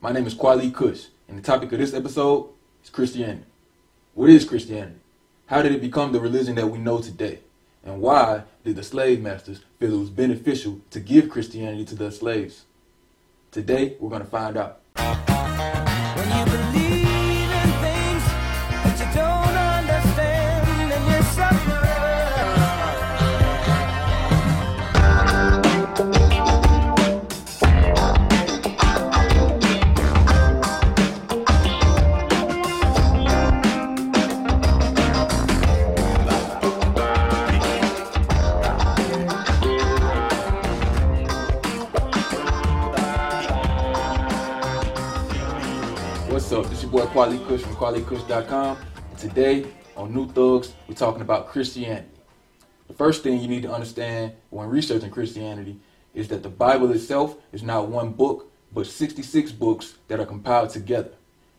My name is Kwali Kush, and the topic of this episode is Christianity. What is Christianity? How did it become the religion that we know today? And why did the slave masters feel it was beneficial to give Christianity to their slaves? Today, we're going to find out. This your boy Quali Kush from QualiKush.com. And today on New Thugs, we're talking about Christianity. The first thing you need to understand when researching Christianity is that the Bible itself is not one book, but 66 books that are compiled together.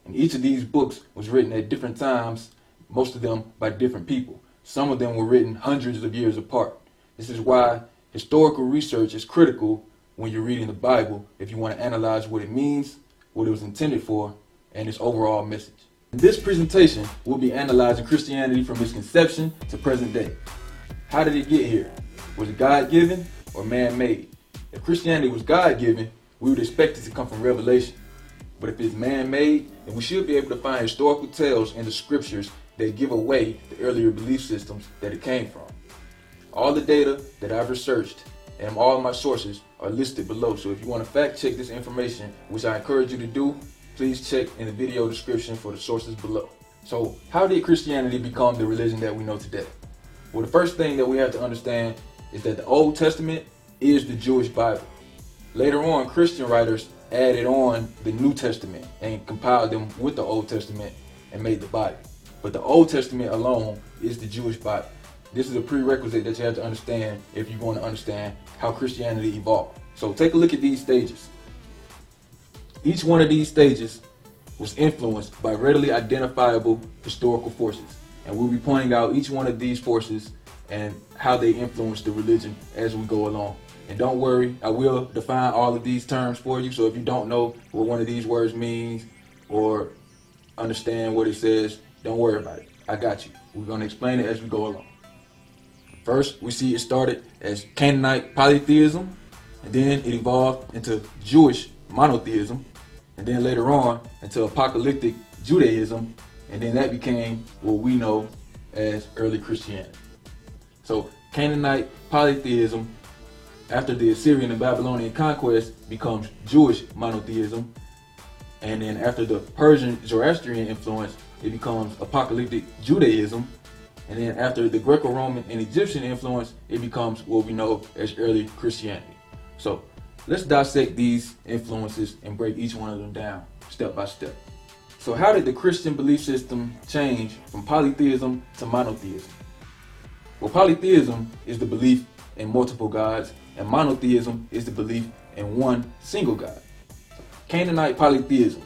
And each of these books was written at different times, most of them by different people. Some of them were written hundreds of years apart. This is why historical research is critical when you're reading the Bible if you want to analyze what it means, what it was intended for, and its overall message. This presentation, we'll be analyzing Christianity from its conception to present day. How did it get here? Was it God given or man made? If Christianity was God given, we would expect it to come from revelation. But if it's man made, then we should be able to find historical tales in the scriptures that give away the earlier belief systems that it came from. All the data that I've researched and all my sources are listed below. So if you want to fact check this information, which I encourage you to do, please check in the video description for the sources below. So, how did Christianity become the religion that we know today? Well, the first thing that we have to understand is that the Old Testament is the Jewish Bible. Later on, Christian writers added on the New Testament and compiled them with the Old Testament and made the Bible. But the Old Testament alone is the Jewish Bible. This is a prerequisite that you have to understand if you want to understand how Christianity evolved. So take a look at these stages. Each one of these stages was influenced by readily identifiable historical forces. And we'll be pointing out each one of these forces and how they influence the religion as we go along. And don't worry, I will define all of these terms for you. So if you don't know what one of these words means or understand what it says, don't worry about it. I got you. We're going to explain it as we go along. First, we see it started as Canaanite polytheism, and then it evolved into Jewish monotheism, and then later on into apocalyptic Judaism, and then that became what we know as early Christianity. So Canaanite polytheism, after the Assyrian and Babylonian conquest, becomes Jewish monotheism, and then after the Persian Zoroastrian influence, it becomes apocalyptic Judaism, and then after the Greco-Roman and Egyptian influence, it becomes what we know as early Christianity. So let's dissect these influences and break each one of them down step by step. So how did the Christian belief system change from polytheism to monotheism? Well, polytheism is the belief in multiple gods, and monotheism is the belief in one single God. Canaanite polytheism.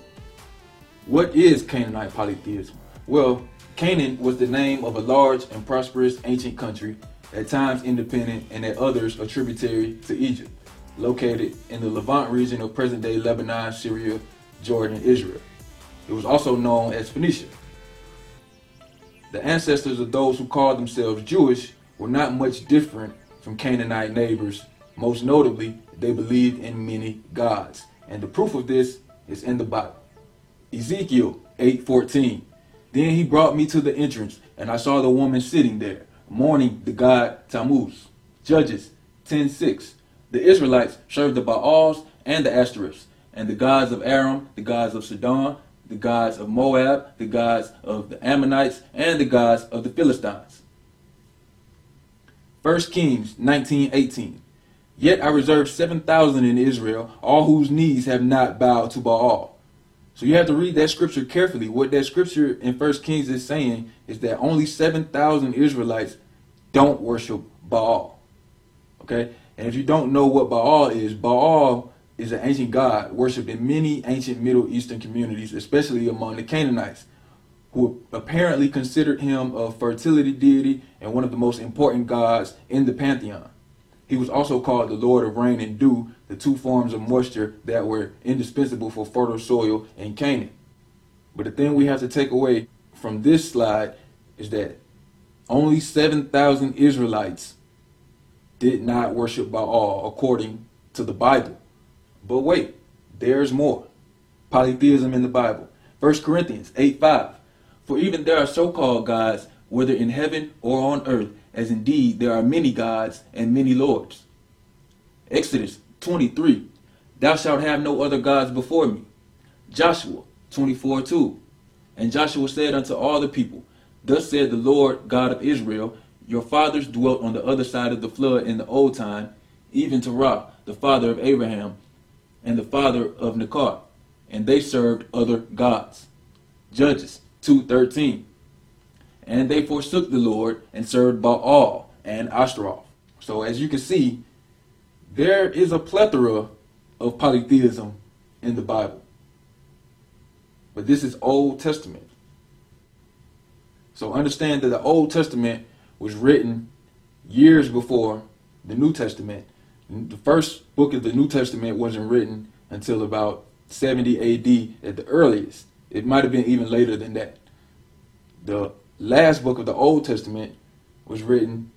What is Canaanite polytheism? Well, Canaan was the name of a large and prosperous ancient country, at times independent and at others a tributary to Egypt, located in the Levant region of present day Lebanon, Syria, Jordan, Israel. It was also known as Phoenicia. The ancestors of those who called themselves Jewish were not much different from Canaanite neighbors. Most notably, they believed in many gods. And the proof of this is in the Bible. Ezekiel 8:14. Then he brought me to the entrance, and I saw the woman sitting there, mourning the god Tammuz. Judges 10:6. The Israelites served the Baals and the Ashtoreths, and the gods of Aram, the gods of Sidon, the gods of Moab, the gods of the Ammonites, and the gods of the Philistines. 1 Kings 19:18. Yet I reserved 7,000 in Israel, all whose knees have not bowed to Baal. So you have to read that scripture carefully. What that scripture in 1 Kings is saying is that only 7,000 Israelites don't worship Baal. Okay? And if you don't know what Baal is, Baal is an ancient god worshipped in many ancient Middle Eastern communities, especially among the Canaanites, who apparently considered him a fertility deity and one of the most important gods in the pantheon. He was also called the Lord of Rain and Dew, the two forms of moisture that were indispensable for fertile soil in Canaan. But the thing we have to take away from this slide is that only 7,000 Israelites did not worship Baal according to the Bible. But wait, there's more. Polytheism in the Bible. 1 Corinthians 8 5. For even there are so called gods, whether in heaven or on earth, as indeed there are many gods and many lords. Exodus 23. Thou shalt have no other gods before me. Joshua 24 2. And Joshua said unto all the people, Thus said the Lord God of Israel, Your fathers dwelt on the other side of the flood in the old time, even to Terah, the father of Abraham, and the father of Nachor, and they served other gods. Judges 2.13 And they forsook the Lord and served Baal and Ashtaroth. So as you can see, there is a plethora of polytheism in the Bible. But this is Old Testament. So understand that the Old Testament was written years before the New Testament. The first book of the New Testament wasn't written until about 70 AD at the earliest. It might have been even later than that. The last book of the Old Testament was written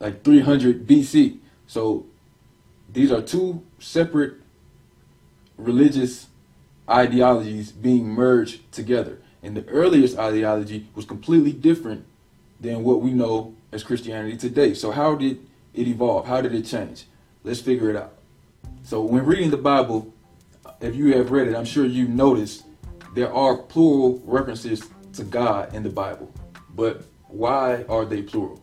like 300 BC. So these are two separate religious ideologies being merged together. And the earliest ideology was completely different than what we know as Christianity today. So, how did it evolve? How did it change? Let's figure it out. So, when reading the Bible, if you have read it, I'm sure you noticed there are plural references to God in the Bible. But why are they plural?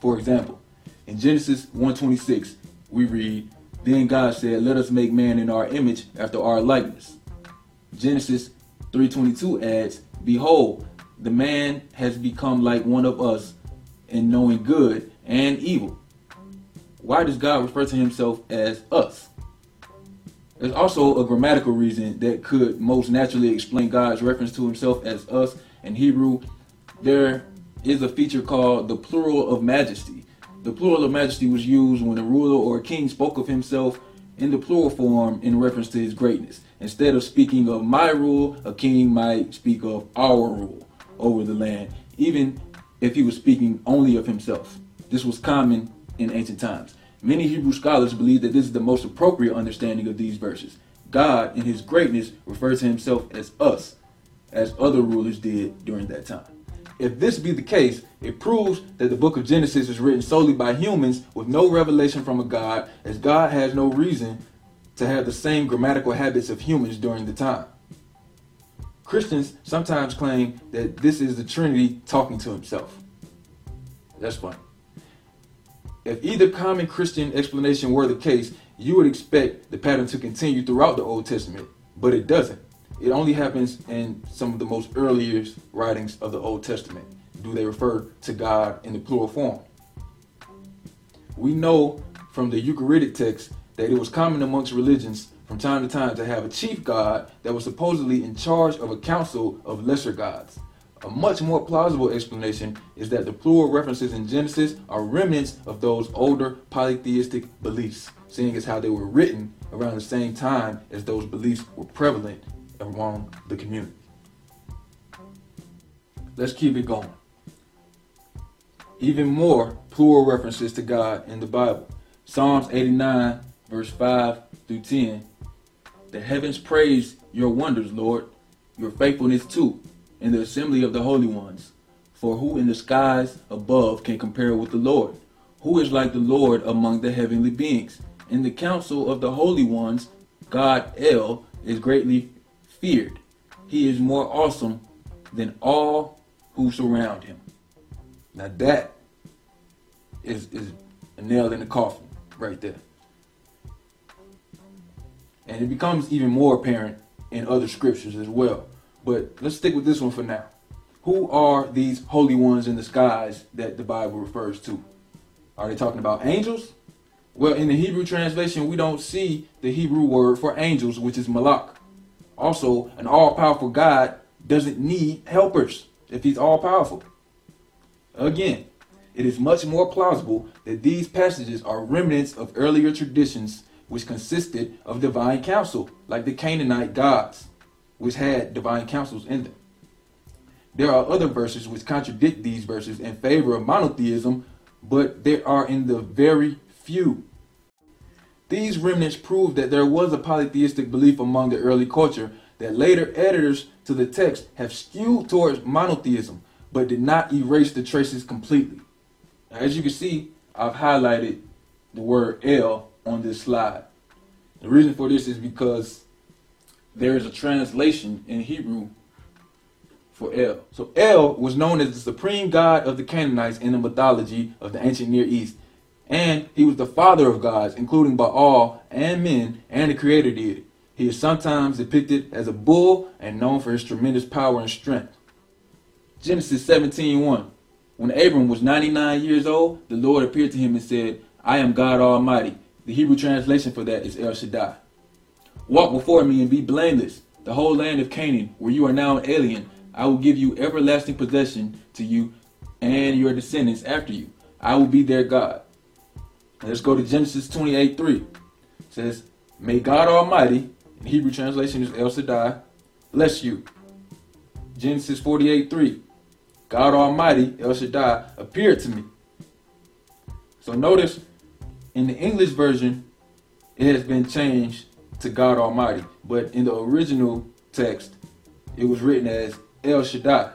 For example, in Genesis 1:26, we read, "Then God said, Let us make man in our image after our likeness." Genesis 3:22 adds, "Behold, the man has become like one of us in knowing good and evil." Why does God refer to himself as us? There's also a grammatical reason that could most naturally explain God's reference to himself as us in Hebrew. There is a feature called the plural of majesty. The plural of majesty was used when a ruler or a king spoke of himself in the plural form in reference to his greatness. Instead of speaking of my rule, a king might speak of our rule over the land, even if he was speaking only of himself. This was common in ancient times. Many Hebrew scholars believe that this is the most appropriate understanding of these verses. God, in his greatness, refers to himself as us, as other rulers did during that time. If this be the case, it proves that the book of Genesis is written solely by humans with no revelation from a God, as God has no reason to have the same grammatical habits of humans during the time. Christians sometimes claim that this is the Trinity talking to himself. That's funny. If either common Christian explanation were the case, you would expect the pattern to continue throughout the Old Testament, but it doesn't. It only happens in some of the most earliest writings of the Old Testament. Do they refer to God in the plural form? We know from the Ugaritic text that it was common amongst religions from time to time to have a chief god that was supposedly in charge of a council of lesser gods. A much more plausible explanation is that the plural references in Genesis are remnants of those older polytheistic beliefs, seeing as how they were written around the same time as those beliefs were prevalent among the community. Let's keep it going. Even more plural references to God in the Bible. Psalms 89, verse 5 through 10. The heavens praise your wonders, Lord, your faithfulness too, in the assembly of the holy ones. For who in the skies above can compare with the Lord? Who is like the Lord among the heavenly beings? In the council of the holy ones, God El is greatly feared. He is more awesome than all who surround him. Now that is, is a nail in the coffin right there. And it becomes even more apparent in other scriptures as well. But let's stick with this one for now. Who are these holy ones in the skies that the Bible refers to? Are they talking about angels? Well, in the Hebrew translation, we don't see the Hebrew word for angels, which is malak. Also, an all powerful God doesn't need helpers if he's all powerful. Again, it is much more plausible that these passages are remnants of earlier traditions which consisted of divine counsel, like the Canaanite gods, which had divine counsels in them. There are other verses which contradict these verses in favor of monotheism, but there are in the very few. These remnants prove that there was a polytheistic belief among the early culture that later editors to the text have skewed towards monotheism, but did not erase the traces completely. Now, as you can see, I've highlighted the word El on this slide. The reason for this is because there is a translation in Hebrew for El. So El was known as the supreme god of the Canaanites in the mythology of the ancient Near East. And he was the father of gods, including Baal and men, and the creator deity. He is sometimes depicted as a bull and known for his tremendous power and strength. Genesis 17:1. When Abram was 99 years old, the Lord appeared to him and said, I am God Almighty. The Hebrew translation for that is El Shaddai. Walk before me and be blameless. The whole land of Canaan, where you are now an alien, I will give you everlasting possession to you and your descendants after you. I will be their God. Let's go to Genesis 28 3. It says, May God Almighty, in Hebrew translation is El Shaddai, bless you. Genesis 48 3. God Almighty, El Shaddai, appeared to me. So notice in the English version, it has been changed to God Almighty. But in the original text, it was written as El Shaddai.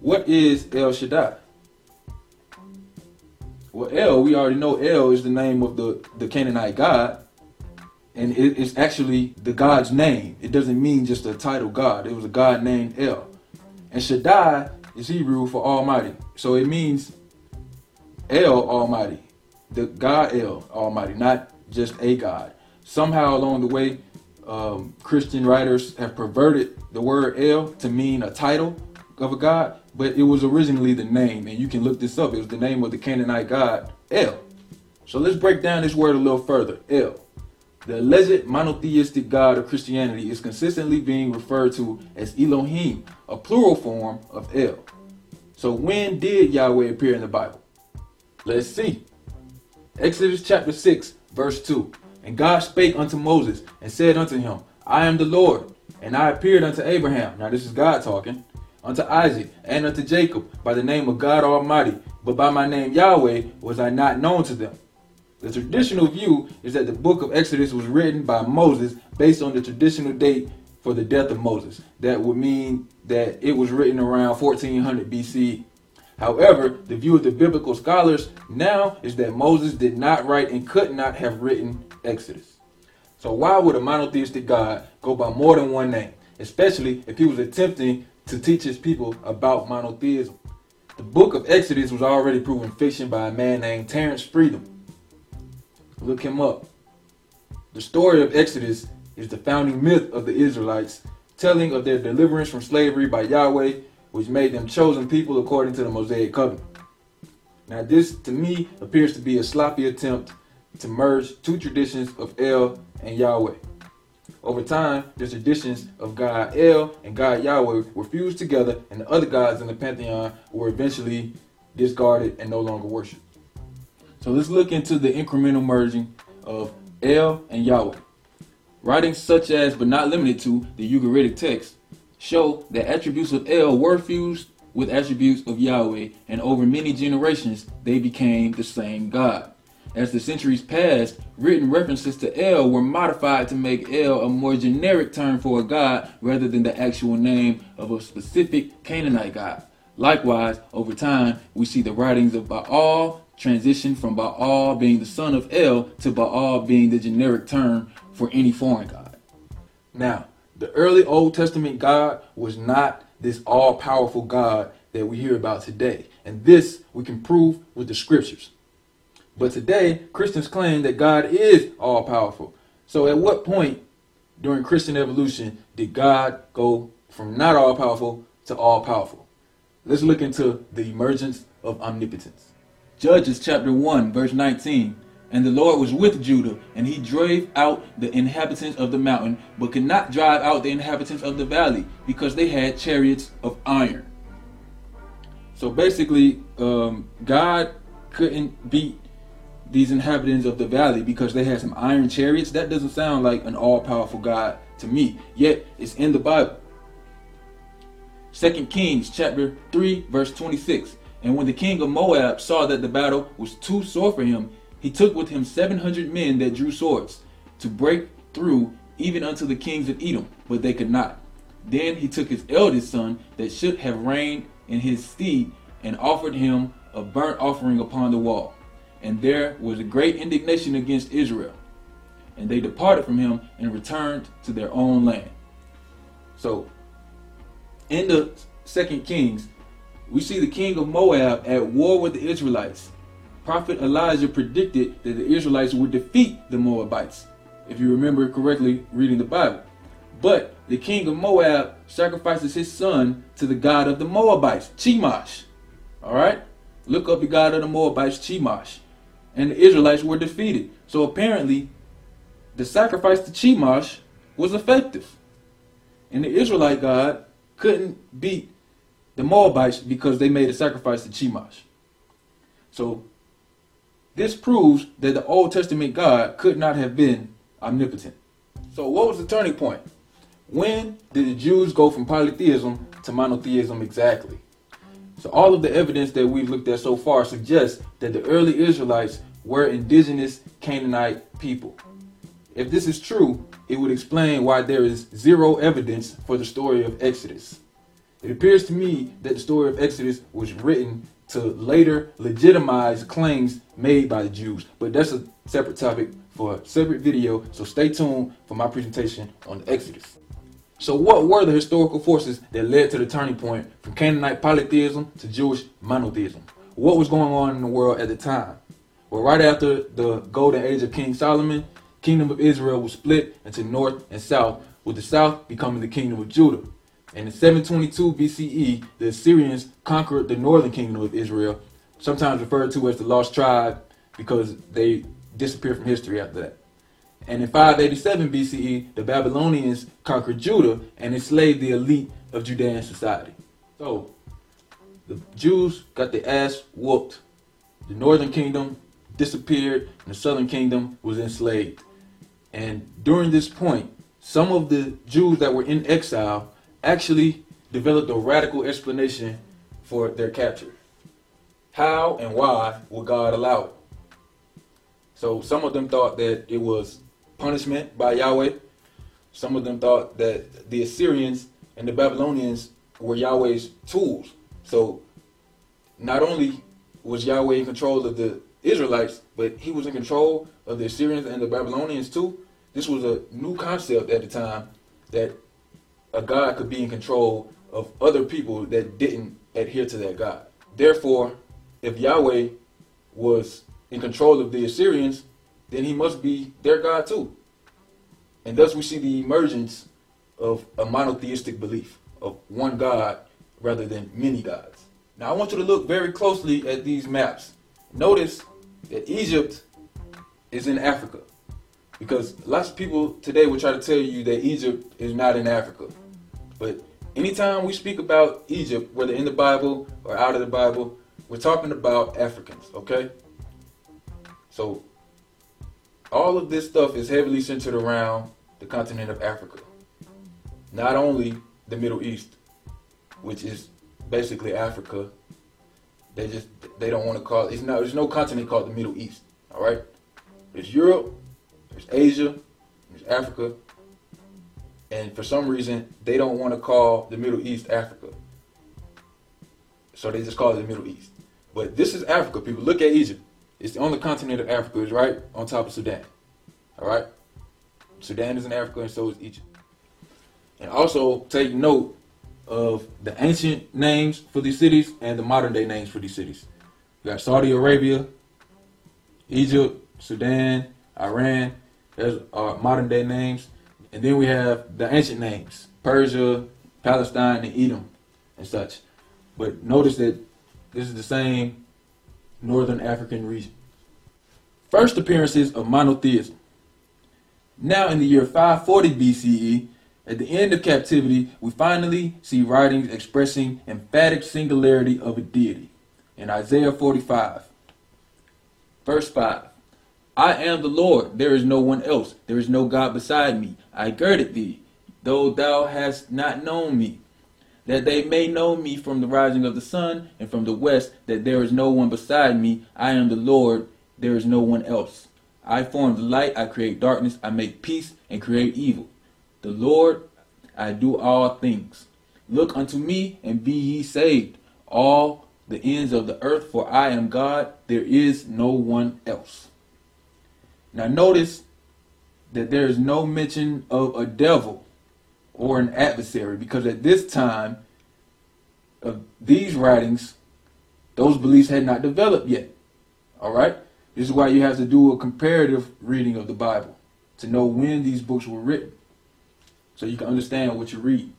What is El Shaddai? Well, El, we already know El is the name of the, the Canaanite god. And it- it's actually the God's name. It doesn't mean just a title God. It was a God named El. And Shaddai is Hebrew for Almighty. So it means El Almighty. The God El Almighty, not just a God. Somehow along the way, um, Christian writers have perverted the word El to mean a title of a God, but it was originally the name, and you can look this up. It was the name of the Canaanite god El. So let's break down this word a little further. El. The alleged monotheistic God of Christianity is consistently being referred to as Elohim, a plural form of El. So when did Yahweh appear in the Bible? Let's see. Exodus chapter 6, verse 2. And God spake unto Moses and said unto him, I am the Lord, and I appeared unto Abraham. Now this is God talking. Unto Isaac and unto Jacob by the name of God Almighty, but by my name Yahweh was I not known to them. The traditional view is that the book of Exodus was written by Moses based on the traditional date for the death of Moses. That would mean that it was written around 1400 BC. However, the view of the biblical scholars now is that Moses did not write and could not have written Exodus. So why would a monotheistic God go by more than one name, especially if he was attempting to teach his people about monotheism? The book of Exodus was already proven fiction by a man named Terence Freedom. Look him up. The story of Exodus is the founding myth of the Israelites, telling of their deliverance from slavery by Yahweh, which made them chosen people according to the Mosaic covenant. Now, this to me appears to be a sloppy attempt to merge two traditions of El and Yahweh. Over time, the traditions of God El and God Yahweh were fused together, and the other gods in the pantheon were eventually discarded and no longer worshipped. So let's look into the incremental merging of El and Yahweh. Writings such as, but not limited to, the Ugaritic text show that attributes of El were fused with attributes of Yahweh, and over many generations they became the same God. As the centuries passed, written references to El were modified to make El a more generic term for a god rather than the actual name of a specific Canaanite god. Likewise, over time, we see the writings of Baal transition from Baal being the son of El to Baal being the generic term for any foreign god. Now, the early Old Testament God was not this all powerful God that we hear about today. And this we can prove with the scriptures. But today, Christians claim that God is all powerful. So, at what point during Christian evolution did God go from not all powerful to all powerful? Let's look into the emergence of omnipotence. Judges chapter 1, verse 19. And the Lord was with Judah, and he drave out the inhabitants of the mountain, but could not drive out the inhabitants of the valley, because they had chariots of iron. So basically, um, God couldn't beat these inhabitants of the valley because they had some iron chariots. That doesn't sound like an all powerful God to me. Yet it's in the Bible. Second Kings chapter 3 verse 26. And when the king of Moab saw that the battle was too sore for him, he took with him 700 men that drew swords to break through even unto the kings of Edom, but they could not. Then he took his eldest son that should have reigned in his stead and offered him a burnt offering upon the wall. And there was a great indignation against Israel. And they departed from him and returned to their own land. So, in the second Kings, we see the king of Moab at war with the Israelites. Prophet Elijah predicted that the Israelites would defeat the Moabites, if you remember correctly reading the Bible. But the king of Moab sacrifices his son to the god of the Moabites, Chemosh. All right? Look up the god of the Moabites, Chemosh. And the Israelites were defeated. So apparently, the sacrifice to Chemosh was effective. And the Israelite God couldn't beat the Moabites because they made a sacrifice to Chemosh. So this proves that the Old Testament God could not have been omnipotent. So what was the turning point? When did the Jews go from polytheism to monotheism exactly? So all of the evidence that we've looked at so far suggests that the early Israelites were indigenous Canaanite people. If this is true, it would explain why there is zero evidence for the story of Exodus. It appears to me that the story of Exodus was written to later legitimize claims made by the Jews, but that's a separate topic for a separate video, so stay tuned for my presentation on the Exodus. So what were the historical forces that led to the turning point from Canaanite polytheism to Jewish monotheism? What was going on in the world at the time? Well, right after the golden age of King Solomon, kingdom of Israel was split into north and south, with the south becoming the kingdom of Judah. And in 722 BCE, the Assyrians conquered the northern kingdom of Israel, sometimes referred to as the lost tribe because they disappeared from history after that. And in 587 BCE, the Babylonians conquered Judah and enslaved the elite of Judean society. So, the Jews got their ass whooped. The northern kingdom disappeared, and the southern kingdom was enslaved. And during this point, some of the Jews that were in exile actually developed a radical explanation for their capture. How and why would God allow it? So some of them thought that it was punishment by Yahweh. Some of them thought that the Assyrians and the Babylonians were Yahweh's tools. So not only was Yahweh in control of the Israelites, but he was in control of the Assyrians and the Babylonians too. This was a new concept at the time that a God could be in control of other people that didn't adhere to that God. Therefore, if Yahweh was in control of the Assyrians, then he must be their God too. And thus we see the emergence of a monotheistic belief of one God rather than many gods. Now I want you to look very closely at these maps. Notice that Egypt is in Africa. Because lots of people today will try to tell you that Egypt is not in Africa. But anytime we speak about Egypt, whether in the Bible or out of the Bible, we're talking about Africans, okay? So all of this stuff is heavily centered around the continent of Africa. Not only the Middle East, which is basically Africa. They just they don't want to call. It's not. There's no continent called the Middle East. All right. There's Europe. There's Asia. There's Africa. And for some reason, they don't want to call the Middle East Africa. So they just call it the Middle East. But this is Africa. People look at Egypt. It's the only continent of Africa. It's right on top of Sudan. All right. Sudan is in Africa, and so is Egypt. And also take note of the ancient names for these cities and the modern day names for these cities. You got Saudi Arabia, Egypt, Sudan, Iran. There's our modern day names. And then we have the ancient names Persia, Palestine, and Edom, and such. But notice that this is the same northern African region. First appearances of monotheism. Now, in the year 540 BCE, at the end of captivity, we finally see writings expressing emphatic singularity of a deity. In Isaiah 45, verse 5, I am the Lord, there is no one else, there is no God beside me. I girded thee, though thou hast not known me, that they may know me from the rising of the sun and from the west, that there is no one beside me. I am the Lord, there is no one else. I form the light, I create darkness, I make peace and create evil. The Lord, I do all things. Look unto me and be ye saved, all the ends of the earth, for I am God, there is no one else. Now notice that there is no mention of a devil or an adversary because at this time of these writings, those beliefs had not developed yet. All right? This is why you have to do a comparative reading of the Bible to know when these books were written so you can understand what you read.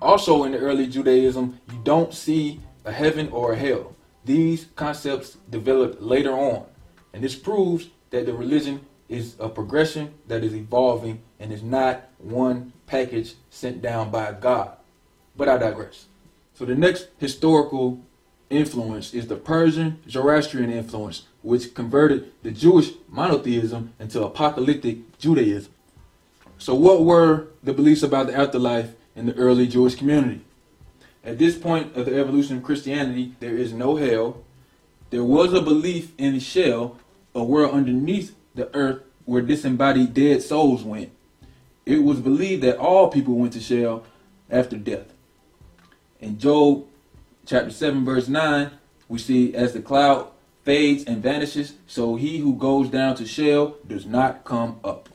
Also, in the early Judaism, you don't see a heaven or a hell. These concepts developed later on, and this proves that the religion is a progression that is evolving and is not one package sent down by God. But I digress. So the next historical influence is the Persian Zoroastrian influence, which converted the Jewish monotheism into apocalyptic Judaism. So, what were the beliefs about the afterlife in the early Jewish community? At this point of the evolution of Christianity, there is no hell. There was a belief in the Sheol, a world underneath the earth where disembodied dead souls went. It was believed that all people went to Sheol after death. In Job chapter 7, verse 9, we see as the cloud fades and vanishes, so he who goes down to Sheol does not come up.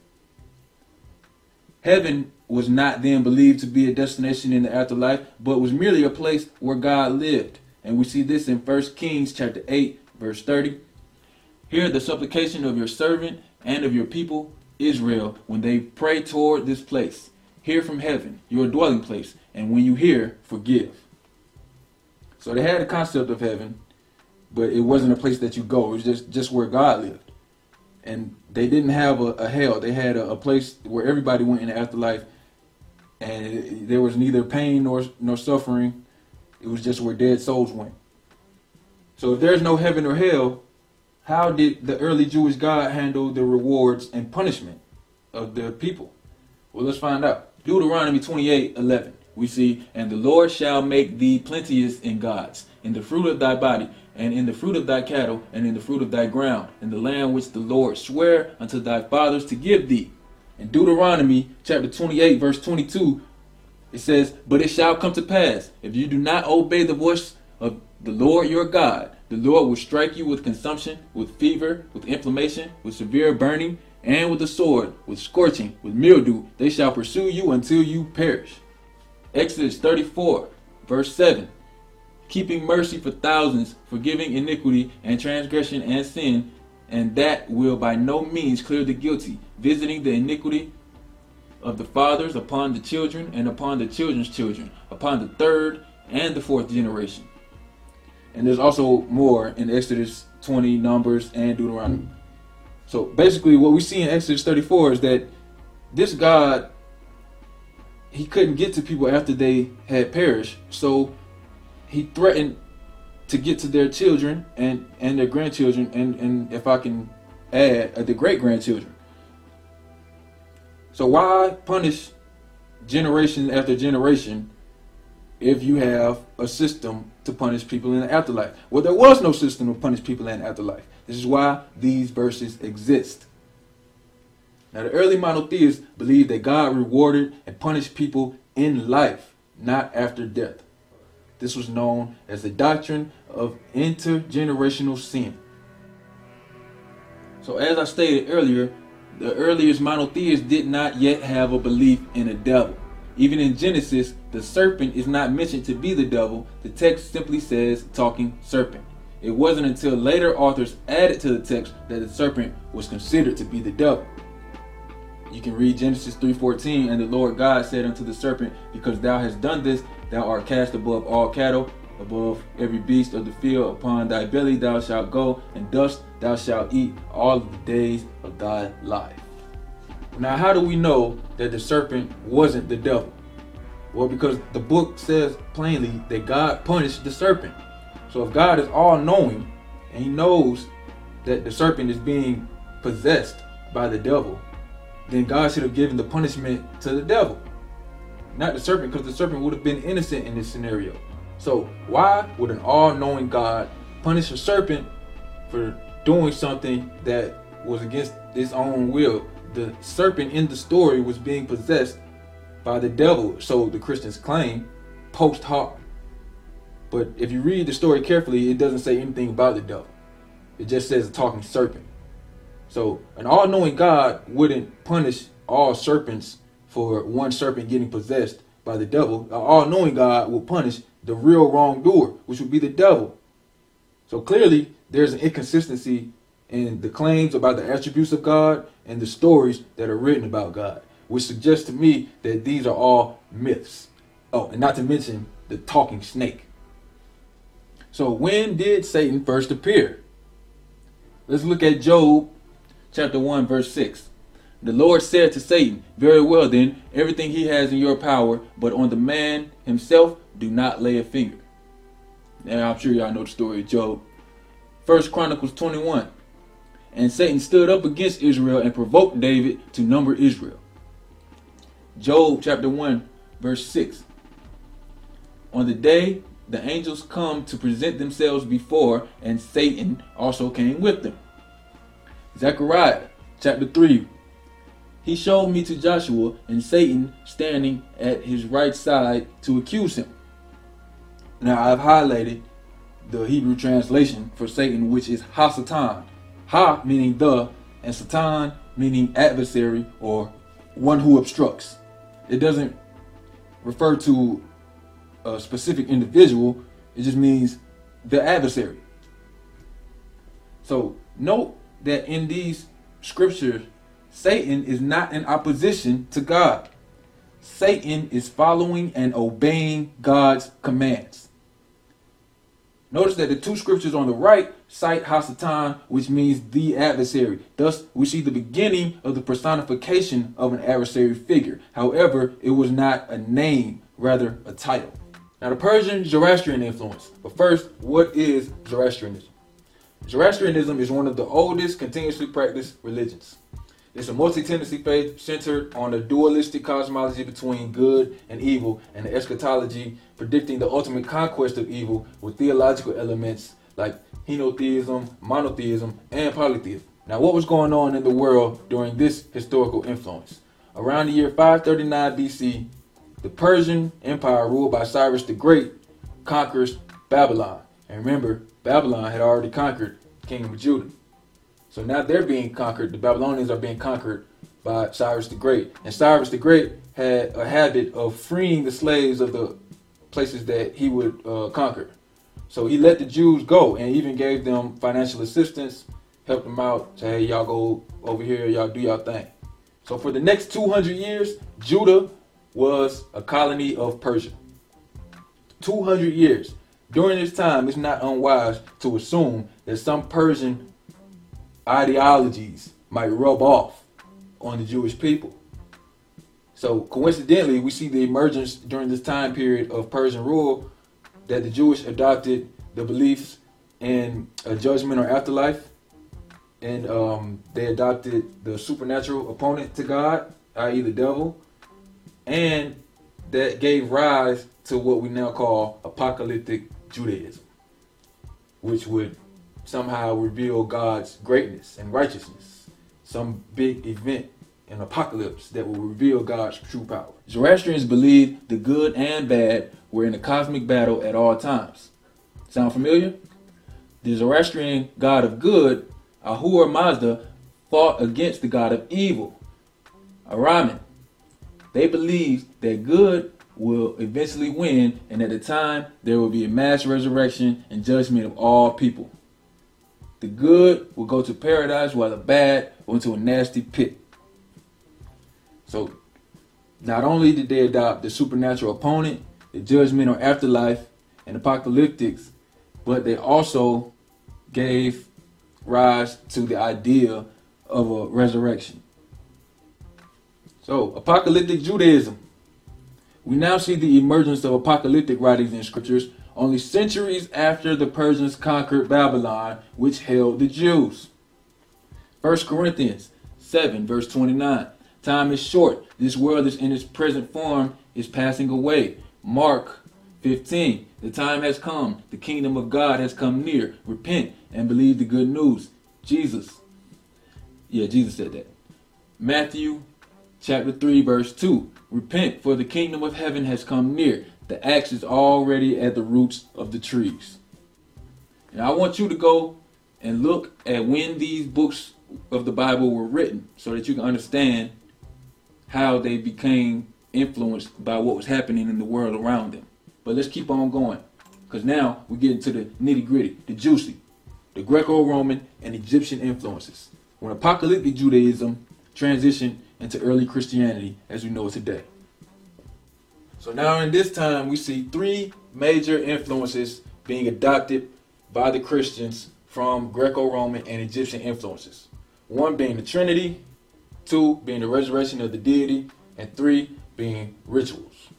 Heaven was not then believed to be a destination in the afterlife, but was merely a place where God lived. And we see this in 1 Kings chapter 8, verse 30. Hear the supplication of your servant and of your people Israel when they pray toward this place. Hear from heaven, your dwelling place, and when you hear, forgive. So they had a concept of heaven, but it wasn't a place that you go. It was just, just where God lived. And they didn't have a, a hell. They had a, a, place where everybody went in the afterlife, and it, there was neither pain nor nor suffering. It was just where dead souls went. So if there's no heaven or hell, how did the early Jewish God handle the rewards and punishment of their people? Well, let's find out. Deuteronomy 28 11. We see, And the Lord shall make thee plenteous in gods, in the fruit of thy body, and in the fruit of thy cattle, and in the fruit of thy ground, in the land which the Lord sware unto thy fathers to give thee. In Deuteronomy chapter 28, verse 22, it says, But it shall come to pass, if you do not obey the voice of the Lord your God, the Lord will strike you with consumption, with fever, with inflammation, with severe burning, and with the sword, with scorching, with mildew. They shall pursue you until you perish. Exodus 34, verse 7 keeping mercy for thousands, forgiving iniquity and transgression and sin, and that will by no means clear the guilty, visiting the iniquity of the fathers upon the children and upon the children's children, upon the third and the fourth generation. And there's also more in Exodus 20, Numbers, and Deuteronomy. So basically, what we see in Exodus 34 is that this God, he couldn't get to people after they had perished. So he threatened to get to their children and and their grandchildren and and if I can add uh, the great grandchildren. So why punish generation after generation if you have a system to punish people in the afterlife? Well, there was no system to punish people in the afterlife. This is why these verses exist. Now, the early monotheists believed that God rewarded and punished people in life, not after death. This was known as the doctrine of intergenerational sin. So, as I stated earlier, the earliest monotheists did not yet have a belief in a devil. Even in Genesis, the serpent is not mentioned to be the devil. The text simply says talking serpent. It wasn't until later authors added to the text that the serpent was considered to be the devil. You can read Genesis 3:14 and the Lord God said unto the serpent, because thou hast done this, Thou art cast above all cattle, above every beast of the field. Upon thy belly thou shalt go, and dust thou shalt eat all the days of thy life. Now, how do we know that the serpent wasn't the devil? Well, because the book says plainly that God punished the serpent. So if God is all knowing and he knows that the serpent is being possessed by the devil, then God should have given the punishment to the devil, not the serpent, because the serpent would have been innocent in this scenario. So, why would an all knowing God punish a serpent for doing something that was against his own will? The serpent in the story was being possessed by the devil, so the Christians claim post hoc. But if you read the story carefully, it doesn't say anything about the devil. It just says a talking serpent. So an all-knowing God wouldn't punish all serpents for one serpent getting possessed by the devil. An all-knowing God will punish the real wrongdoer, which would be the devil. So clearly, there's an inconsistency in the claims about the attributes of God and the stories that are written about God, which suggests to me that these are all myths. Oh, and not to mention the talking snake. So when did Satan first appear? Let's look at Job chapter 1 verse 6. The Lord said to Satan, Very well then, everything he has in your power, but on the man himself do not lay a finger. Now I'm sure y'all know the story of Job. First Chronicles 21. And Satan stood up against Israel and provoked David to number Israel. Job chapter 1 verse 6. On the day the angels come to present themselves before, and Satan also came with them. Zechariah chapter 3. He showed me to Joshua and Satan standing at his right side to accuse him. Now I've highlighted the Hebrew translation for Satan, which is Hasatan. Ha meaning the, and Satan meaning adversary or one who obstructs. It doesn't refer to a specific individual, it just means the adversary. So note that in these scriptures, Satan is not in opposition to God. Satan is following and obeying God's commands. Notice that the two scriptures on the right cite Hasatan, which means the adversary. Thus, we see the beginning of the personification of an adversary figure. However, it was not a name, rather a title. Now, the Persian Zoroastrian influence. But first, what is Zoroastrianism? Zoroastrianism is one of the oldest continuously practiced religions. It's a multi-tendency faith centered on a dualistic cosmology between good and evil and eschatology predicting the ultimate conquest of evil with theological elements like henotheism, monotheism, and polytheism. Now, what was going on in the world during this historical influence? Around the year 539 BC, the Persian Empire, ruled by Cyrus the Great, conquers Babylon. And remember, Babylon had already conquered the kingdom of Judah. So now they're being conquered. The Babylonians are being conquered by Cyrus the Great. And Cyrus the Great had a habit of freeing the slaves of the places that he would uh, conquer. So he let the Jews go and even gave them financial assistance, helped them out, say, hey, y'all go over here, y'all do y'all thing. So for the next 200 years, Judah was a colony of Persia. 200 years. During this time, it's not unwise to assume that some Persian ideologies might rub off on the Jewish people. So coincidentally, we see the emergence during this time period of Persian rule that the Jewish adopted the beliefs in a judgment or afterlife, and um, they adopted the supernatural opponent to God, i.e., the devil, and that gave rise to what we now call apocalyptic Judaism, which would somehow reveal God's greatness and righteousness, some big event, an apocalypse that will reveal God's true power. Zoroastrians believed the good and bad were in a cosmic battle at all times. Sound familiar? The Zoroastrian god of good, Ahura Mazda, fought against the god of evil, Ahriman. They believed that good will eventually win, and at the time there will be a mass resurrection and judgment of all people. The good will go to paradise while the bad will into a nasty pit. So, not only did they adopt the supernatural opponent, the judgment or afterlife, and apocalyptics, but they also gave rise to the idea of a resurrection. So, apocalyptic Judaism. We now see the emergence of apocalyptic writings in scriptures only centuries after the Persians conquered Babylon, which held the Jews. 1 Corinthians 7, verse 29. Time is short. This world is in its present form is passing away. Mark 15. The time has come. The kingdom of God has come near. Repent and believe the good news. Jesus. Yeah, Jesus said that. Matthew chapter 3, verse 2. Repent, for the kingdom of heaven has come near. The axe is already at the roots of the trees. And I want you to go and look at when these books of the Bible were written so that you can understand how they became influenced by what was happening in the world around them. But let's keep on going because now we get into the nitty gritty, the juicy, the Greco Roman and Egyptian influences. When apocalyptic Judaism transitioned into early Christianity as we know it today. So now in this time, we see three major influences being adopted by the Christians from Greco-Roman and Egyptian influences. One being the Trinity, two being the resurrection of the deity, and three being rituals.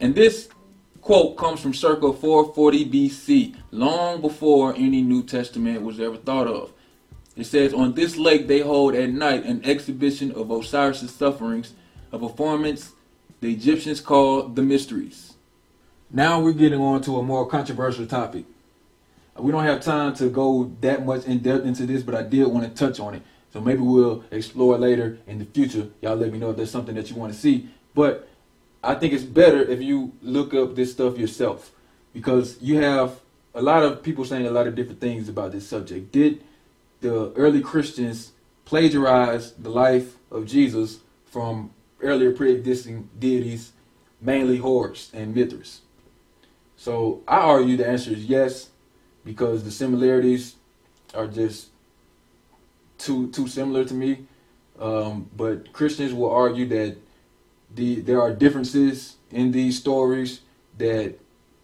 And this quote comes from circa 440 BC, long before any New Testament was ever thought of. It says, On this lake they hold at night an exhibition of Osiris' sufferings, a performance the Egyptians called the Mysteries. Now we're getting on to a more controversial topic. We don't have time to go that much in depth into this, but I did want to touch on it. So maybe we'll explore later in the future. Y'all let me know if there's something that you want to see. But I think it's better if you look up this stuff yourself because you have a lot of people saying a lot of different things about this subject. Did the early Christians plagiarize the life of Jesus from earlier pre-existing deities, mainly Horus and Mithras? So I argue the answer is yes, because the similarities are just too too similar to me. Um, but Christians will argue that the there are differences in these stories that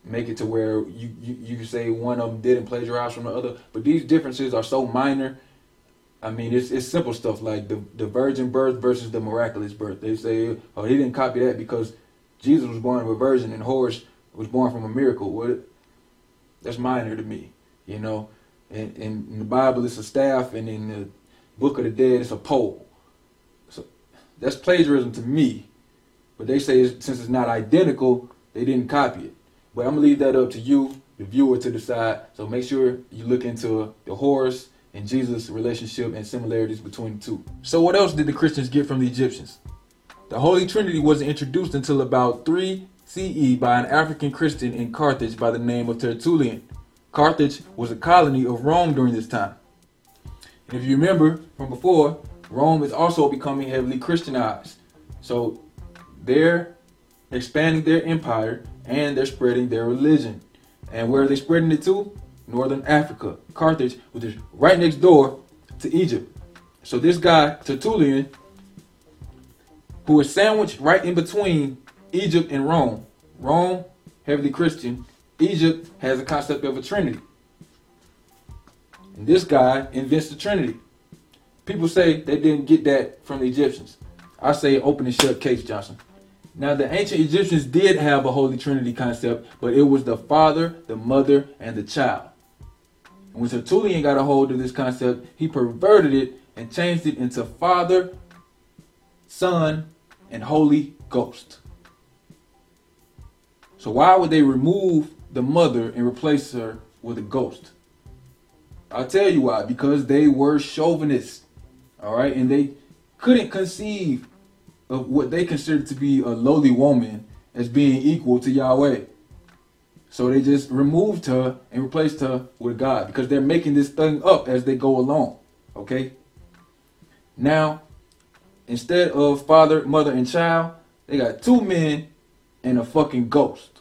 make it to where you, you, you can say one of them didn't plagiarize from the other. But these differences are so minor. I mean, it's, it's simple stuff like the, the virgin birth versus the miraculous birth. They say, oh, he didn't copy that because Jesus was born of a virgin and Horus was born from a miracle. What? That's minor to me, you know. And, and in the Bible, it's a staff, and in the Book of the Dead, it's a pole. So that's plagiarism to me. But they say it's, since it's not identical, they didn't copy it. But I'm gonna leave that up to you, the viewer, to decide. So make sure you look into the Horus and Jesus relationship and similarities between the two. So what else did the Christians get from the Egyptians? The Holy Trinity wasn't introduced until about 3 CE by an African Christian in Carthage by the name of Tertullian. Carthage was a colony of Rome during this time. And if you remember from before, Rome is also becoming heavily Christianized. So they're expanding their empire and they're spreading their religion. And where are they spreading it to? Northern Africa, Carthage, which is right next door to Egypt. So this guy, Tertullian, who is sandwiched right in between Egypt and Rome. Rome, heavily Christian. Egypt has a concept of a trinity. And this guy invents the trinity. People say they didn't get that from the Egyptians. I say open and shut case, Johnson. Now, the ancient Egyptians did have a Holy Trinity concept, but it was the Father, the Mother, and the child. And when Tertullian got a hold of this concept, he perverted it and changed it into Father, Son, and Holy Ghost. So, why would they remove the mother and replace her with a ghost? I'll tell you why. Because they were chauvinists. All right. And they couldn't conceive of what they considered to be a lowly woman as being equal to Yahweh. So they just removed her and replaced her with God because they're making this thing up as they go along. Okay? Now, instead of father, mother, and child, they got two men and a fucking ghost.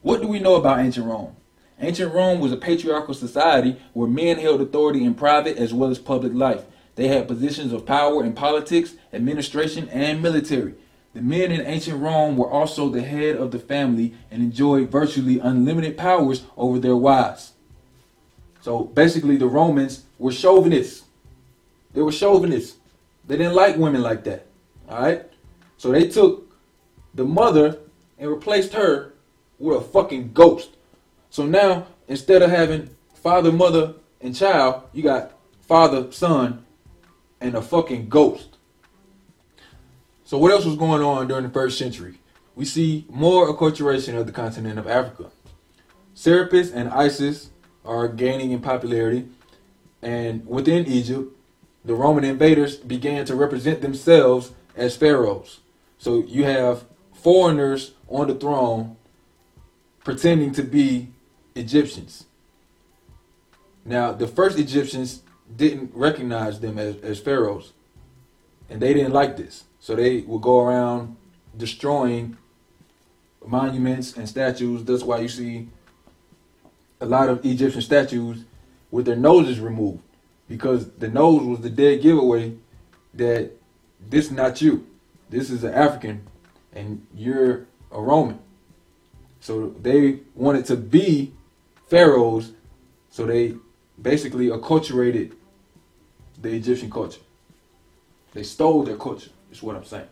What do we know about ancient Rome? Ancient Rome was a patriarchal society where men held authority in private as well as public life. They had positions of power in politics, administration, and military. The men in ancient Rome were also the head of the family and enjoyed virtually unlimited powers over their wives. So basically, the Romans were chauvinists. They were chauvinists. They didn't like women like that. All right? So they took the mother and replaced her with a fucking ghost. So now, instead of having father, mother, and child, you got father, son, and a fucking ghost. So what else was going on during the first century? We see more acculturation of the continent of Africa. Serapis and Isis are gaining in popularity, and within Egypt, the Roman invaders began to represent themselves as pharaohs. So you have foreigners on the throne pretending to be Egyptians. Now, the first Egyptians didn't recognize them as, as pharaohs, and they didn't like this. So they would go around destroying monuments and statues. That's why you see a lot of Egyptian statues with their noses removed because the nose was the dead giveaway that this is not you. This is an African and you're a Roman. So they wanted to be pharaohs, so they basically acculturated the Egyptian culture. They stole their culture, is what I'm saying.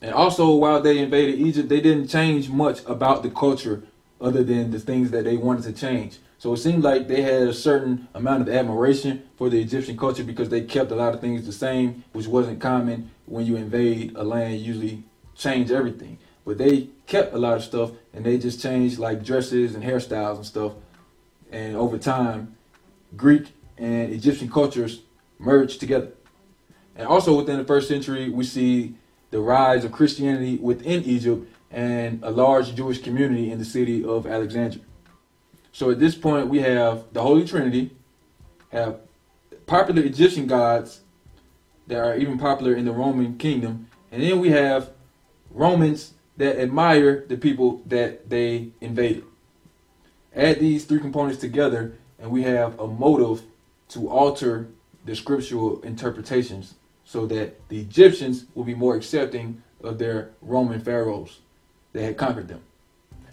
And also, while they invaded Egypt, they didn't change much about the culture other than the things that they wanted to change. So it seemed like they had a certain amount of admiration for the Egyptian culture because they kept a lot of things the same, which wasn't common when you invade a land, usually change everything. But they kept a lot of stuff and they just changed like dresses and hairstyles and stuff. And over time, Greek and Egyptian cultures merged together. And also within the first century, we see the rise of Christianity within Egypt and a large Jewish community in the city of Alexandria. So at this point, we have the Holy Trinity, have popular Egyptian gods that are even popular in the Roman kingdom, and then we have Romans that admire the people that they invaded. Add these three components together, and we have a motive to alter the scriptural interpretations so that the Egyptians will be more accepting of their Roman pharaohs that had conquered them.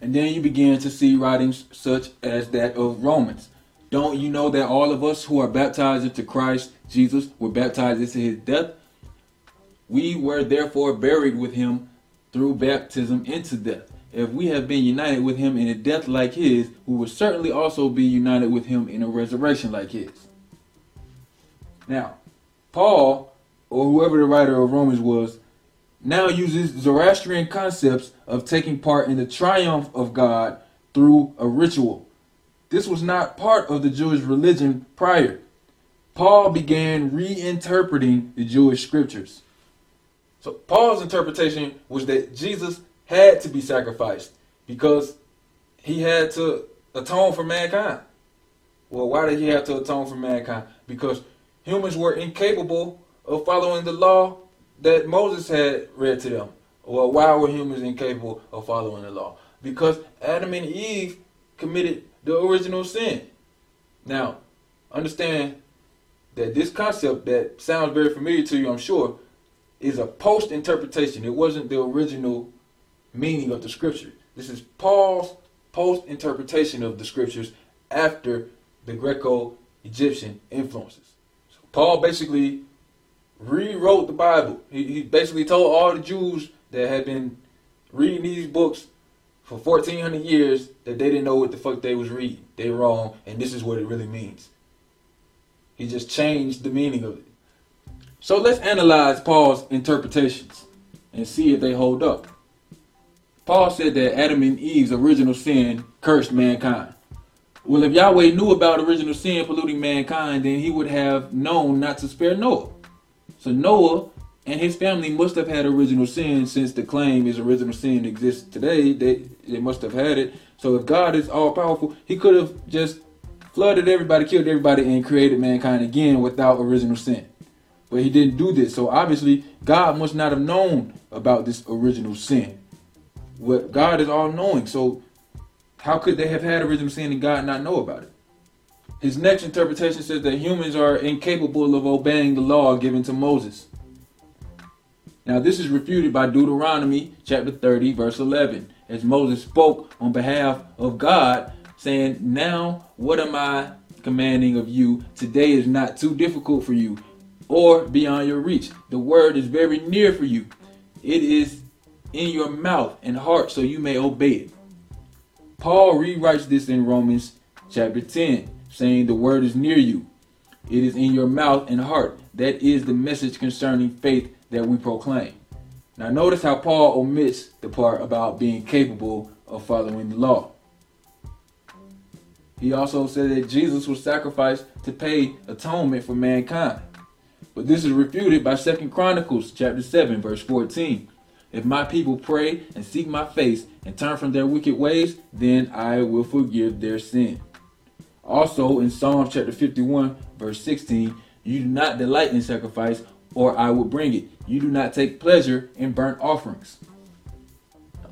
And then you begin to see writings such as that of Romans. Don't you know that all of us who are baptized into Christ Jesus were baptized into his death? We were therefore buried with him through baptism into death. If we have been united with him in a death like his, we will certainly also be united with him in a resurrection like his. Now, Paul, or whoever the writer of Romans was, now uses Zoroastrian concepts of taking part in the triumph of God through a ritual. This was not part of the Jewish religion prior. Paul began reinterpreting the Jewish scriptures. So Paul's interpretation was that Jesus had to be sacrificed because he had to atone for mankind. Well, why did he have to atone for mankind? Because humans were incapable of following the law that Moses had read to them. Well, why were humans incapable of following the law? Because Adam and Eve committed the original sin. Now, understand that this concept that sounds very familiar to you, I'm sure, is a post interpretation. It wasn't the original meaning of the scripture. This is Paul's post interpretation of the scriptures after the Greco Egyptian influences. So Paul basically rewrote the Bible. He, he basically told all the Jews that had been reading these books for 1400 years that they didn't know what the fuck they was reading. They wrong, and this is what it really means. He just changed the meaning of it. So let's analyze Paul's interpretations and see if they hold up. Paul said that Adam and Eve's original sin cursed mankind. Well, if Yahweh knew about original sin polluting mankind, then he would have known not to spare Noah. So Noah and his family must have had original sin since the claim is original sin exists today. They they must have had it. So if God is all powerful, he could have just flooded everybody, killed everybody, and created mankind again without original sin. But he didn't do this. So obviously, God must not have known about this original sin. What God is all knowing. So how could they have had original sin and God not know about it? His next interpretation says that humans are incapable of obeying the law given to Moses. Now, this is refuted by Deuteronomy chapter 30, verse 11, as Moses spoke on behalf of God, saying, Now, what am I commanding of you? Today is not too difficult for you or beyond your reach. The word is very near for you, it is in your mouth and heart, so you may obey it. Paul rewrites this in Romans chapter 10 saying the word is near you. It is in your mouth and heart. That is the message concerning faith that we proclaim. Now, notice how Paul omits the part about being capable of following the law. He also said that Jesus was sacrificed to pay atonement for mankind. But this is refuted by 2 Chronicles chapter 7 verse 14. If my people pray and seek my face and turn from their wicked ways, then I will forgive their sin. Also in Psalm chapter 51 verse 16, you do not delight in sacrifice or I will bring it. You do not take pleasure in burnt offerings.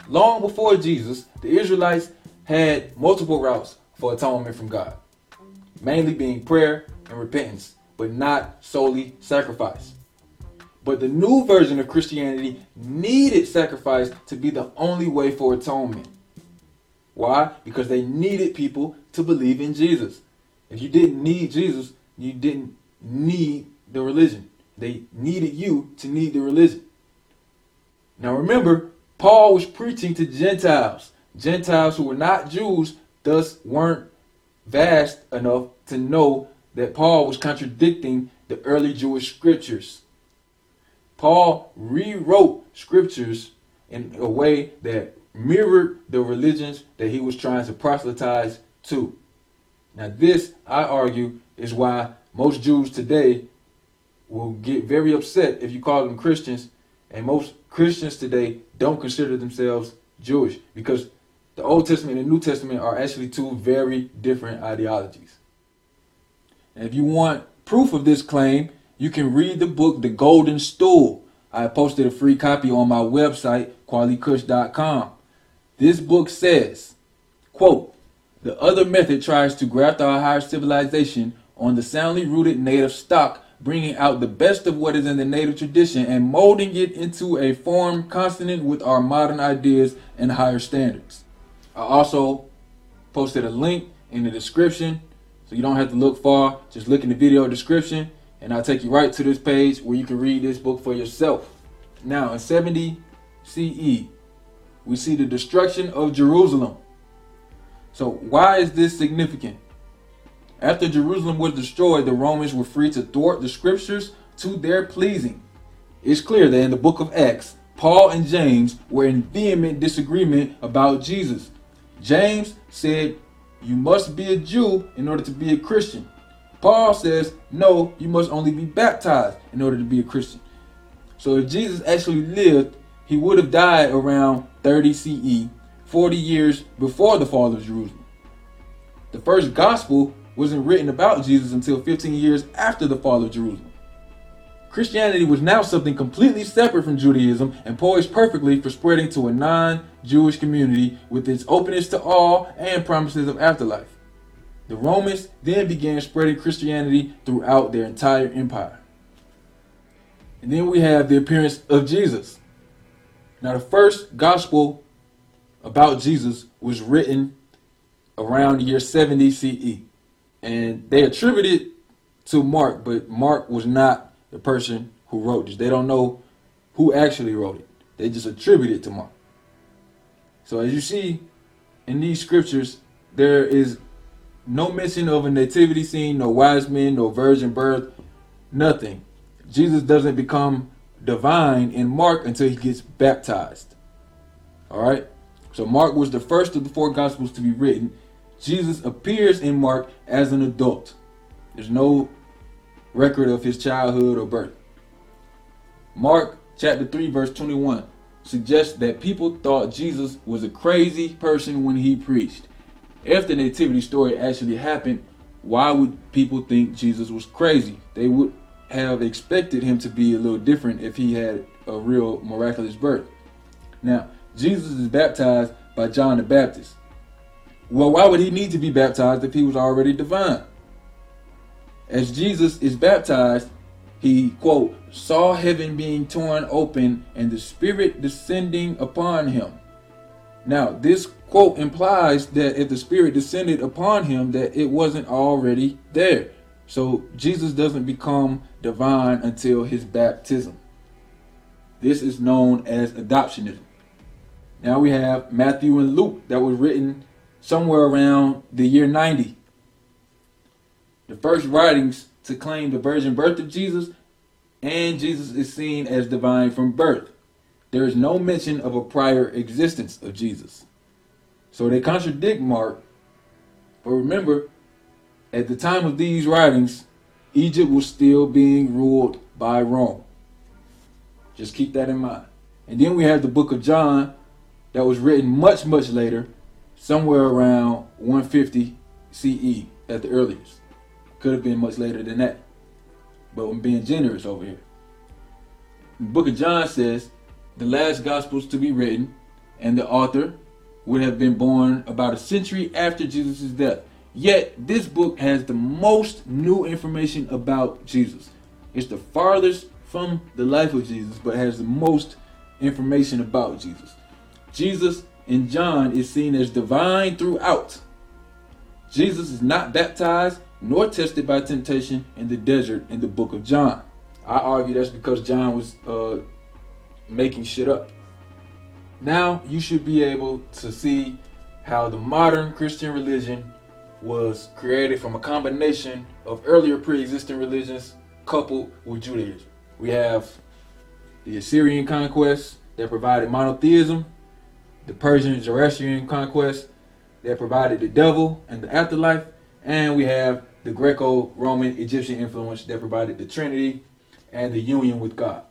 Long before Jesus, the Israelites had multiple routes for atonement from God, mainly being prayer and repentance, but not solely sacrifice. But the new version of Christianity needed sacrifice to be the only way for atonement. Why? Because they needed people to believe in Jesus. If you didn't need Jesus, you didn't need the religion. They needed you to need the religion. Now remember, Paul was preaching to Gentiles, Gentiles who were not Jews, thus weren't vast enough to know that Paul was contradicting the early Jewish scriptures. Paul rewrote scriptures in a way that mirrored the religions that he was trying to proselytize to. Now, this, I argue, is why most Jews today will get very upset if you call them Christians, and most Christians today don't consider themselves Jewish because the Old Testament and the New Testament are actually two very different ideologies. And if you want proof of this claim, you can read the book The Golden Stool. I posted a free copy on my website, qualitykush.com. This book says, quote, the other method tries to graft our higher civilization on the soundly rooted native stock, bringing out the best of what is in the native tradition and molding it into a form consonant with our modern ideas and higher standards. I also posted a link in the description so you don't have to look far. Just look in the video description and I'll take you right to this page where you can read this book for yourself. Now, in 70 CE, we see the destruction of Jerusalem. So, why is this significant? After Jerusalem was destroyed, the Romans were free to thwart the scriptures to their pleasing. It's clear that in the book of Acts, Paul and James were in vehement disagreement about Jesus. James said, You must be a Jew in order to be a Christian. Paul says, No, you must only be baptized in order to be a Christian. So if Jesus actually lived, he would have died around 30 CE, 40 years before the fall of Jerusalem. The first gospel wasn't written about Jesus until 15 years after the fall of Jerusalem. Christianity was now something completely separate from Judaism and poised perfectly for spreading to a non Jewish community with its openness to all and promises of afterlife. The Romans then began spreading Christianity throughout their entire empire. And then we have the appearance of Jesus. Now, the first gospel about Jesus was written around the year 70 CE. And they attributed to Mark, but Mark was not the person who wrote this. They don't know who actually wrote it. They just attribute it to Mark. So as you see in these scriptures, there is no mention of a nativity scene, no wise men, no virgin birth, nothing. Jesus doesn't become divine in Mark until he gets baptized. All right? So Mark was the first of the four gospels to be written. Jesus appears in Mark as an adult. There's no record of his childhood or birth. Mark chapter 3 verse 21 suggests that people thought Jesus was a crazy person when he preached. If the nativity story actually happened, why would people think Jesus was crazy? They would have expected him to be a little different if he had a real miraculous birth. Now, Jesus is baptized by John the Baptist. Well, why would he need to be baptized if he was already divine? As Jesus is baptized, he, quote, saw heaven being torn open and the Spirit descending upon him. Now, this quote implies that if the Spirit descended upon him, that it wasn't already there. So Jesus doesn't become divine until his baptism. This is known as adoptionism. Now we have Matthew and Luke that was written somewhere around the year 90. the first writings to claim the virgin birth of Jesus, and Jesus is seen as divine from birth. There is no mention of a prior existence of Jesus. So they contradict Mark. But remember, at the time of these writings, Egypt was still being ruled by Rome. Just keep that in mind. And then we have the book of John that was written much, much later, somewhere around 150 CE at the earliest. Could have been much later than that. But I'm being generous over here. The book of John says the last gospels to be written, and the author would have been born about a century after Jesus' death. Yet, this book has the most new information about Jesus. It's the farthest from the life of Jesus, but has the most information about Jesus. Jesus in John is seen as divine throughout. Jesus is not baptized nor tested by temptation in the desert in the book of John. I argue that's because John was uh, making shit up. Now you should be able to see how the modern Christian religion was created from a combination of earlier pre-existing religions coupled with Judaism. We have the Assyrian conquest that provided monotheism, the Persian Zoroastrian conquest that provided the devil and the afterlife, and we have the Greco-Roman Egyptian influence that provided the Trinity and the union with God.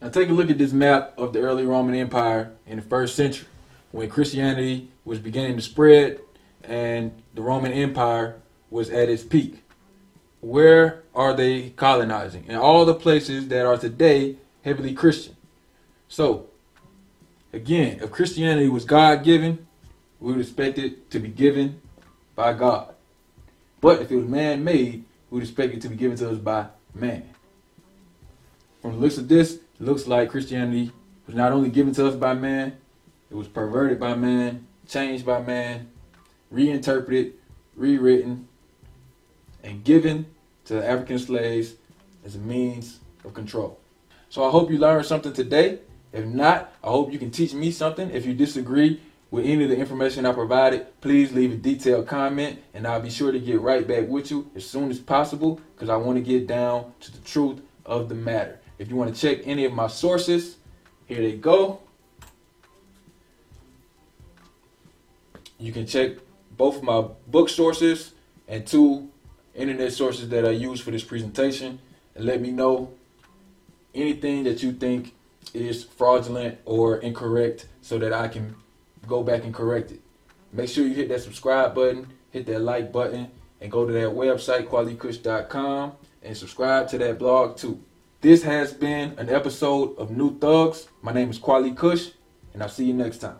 Now take a look at this map of the early Roman Empire in the first century when Christianity was beginning to spread and the Roman Empire was at its peak. Where are they colonizing? In all the places that are today heavily Christian. So, again, if Christianity was God given, we would expect it to be given by God. But if it was man made, we would expect it to be given to us by man. From the looks of this, looks like Christianity was not only given to us by man, it was perverted by man, changed by man, reinterpreted, rewritten, and given to the African slaves as a means of control. So I hope you learned something today. If not, I hope you can teach me something. If you disagree with any of the information I provided, please leave a detailed comment and I'll be sure to get right back with you as soon as possible because I want to get down to the truth of the matter. If you want to check any of my sources, here they go. You can check both my book sources and two internet sources that I use for this presentation and let me know anything that you think is fraudulent or incorrect so that I can go back and correct it. Make sure you hit that subscribe button, hit that like button, and go to that website, qualitykush.com, and subscribe to that blog too. This has been an episode of New Thugs. My name is Quali Kush, and I'll see you next time.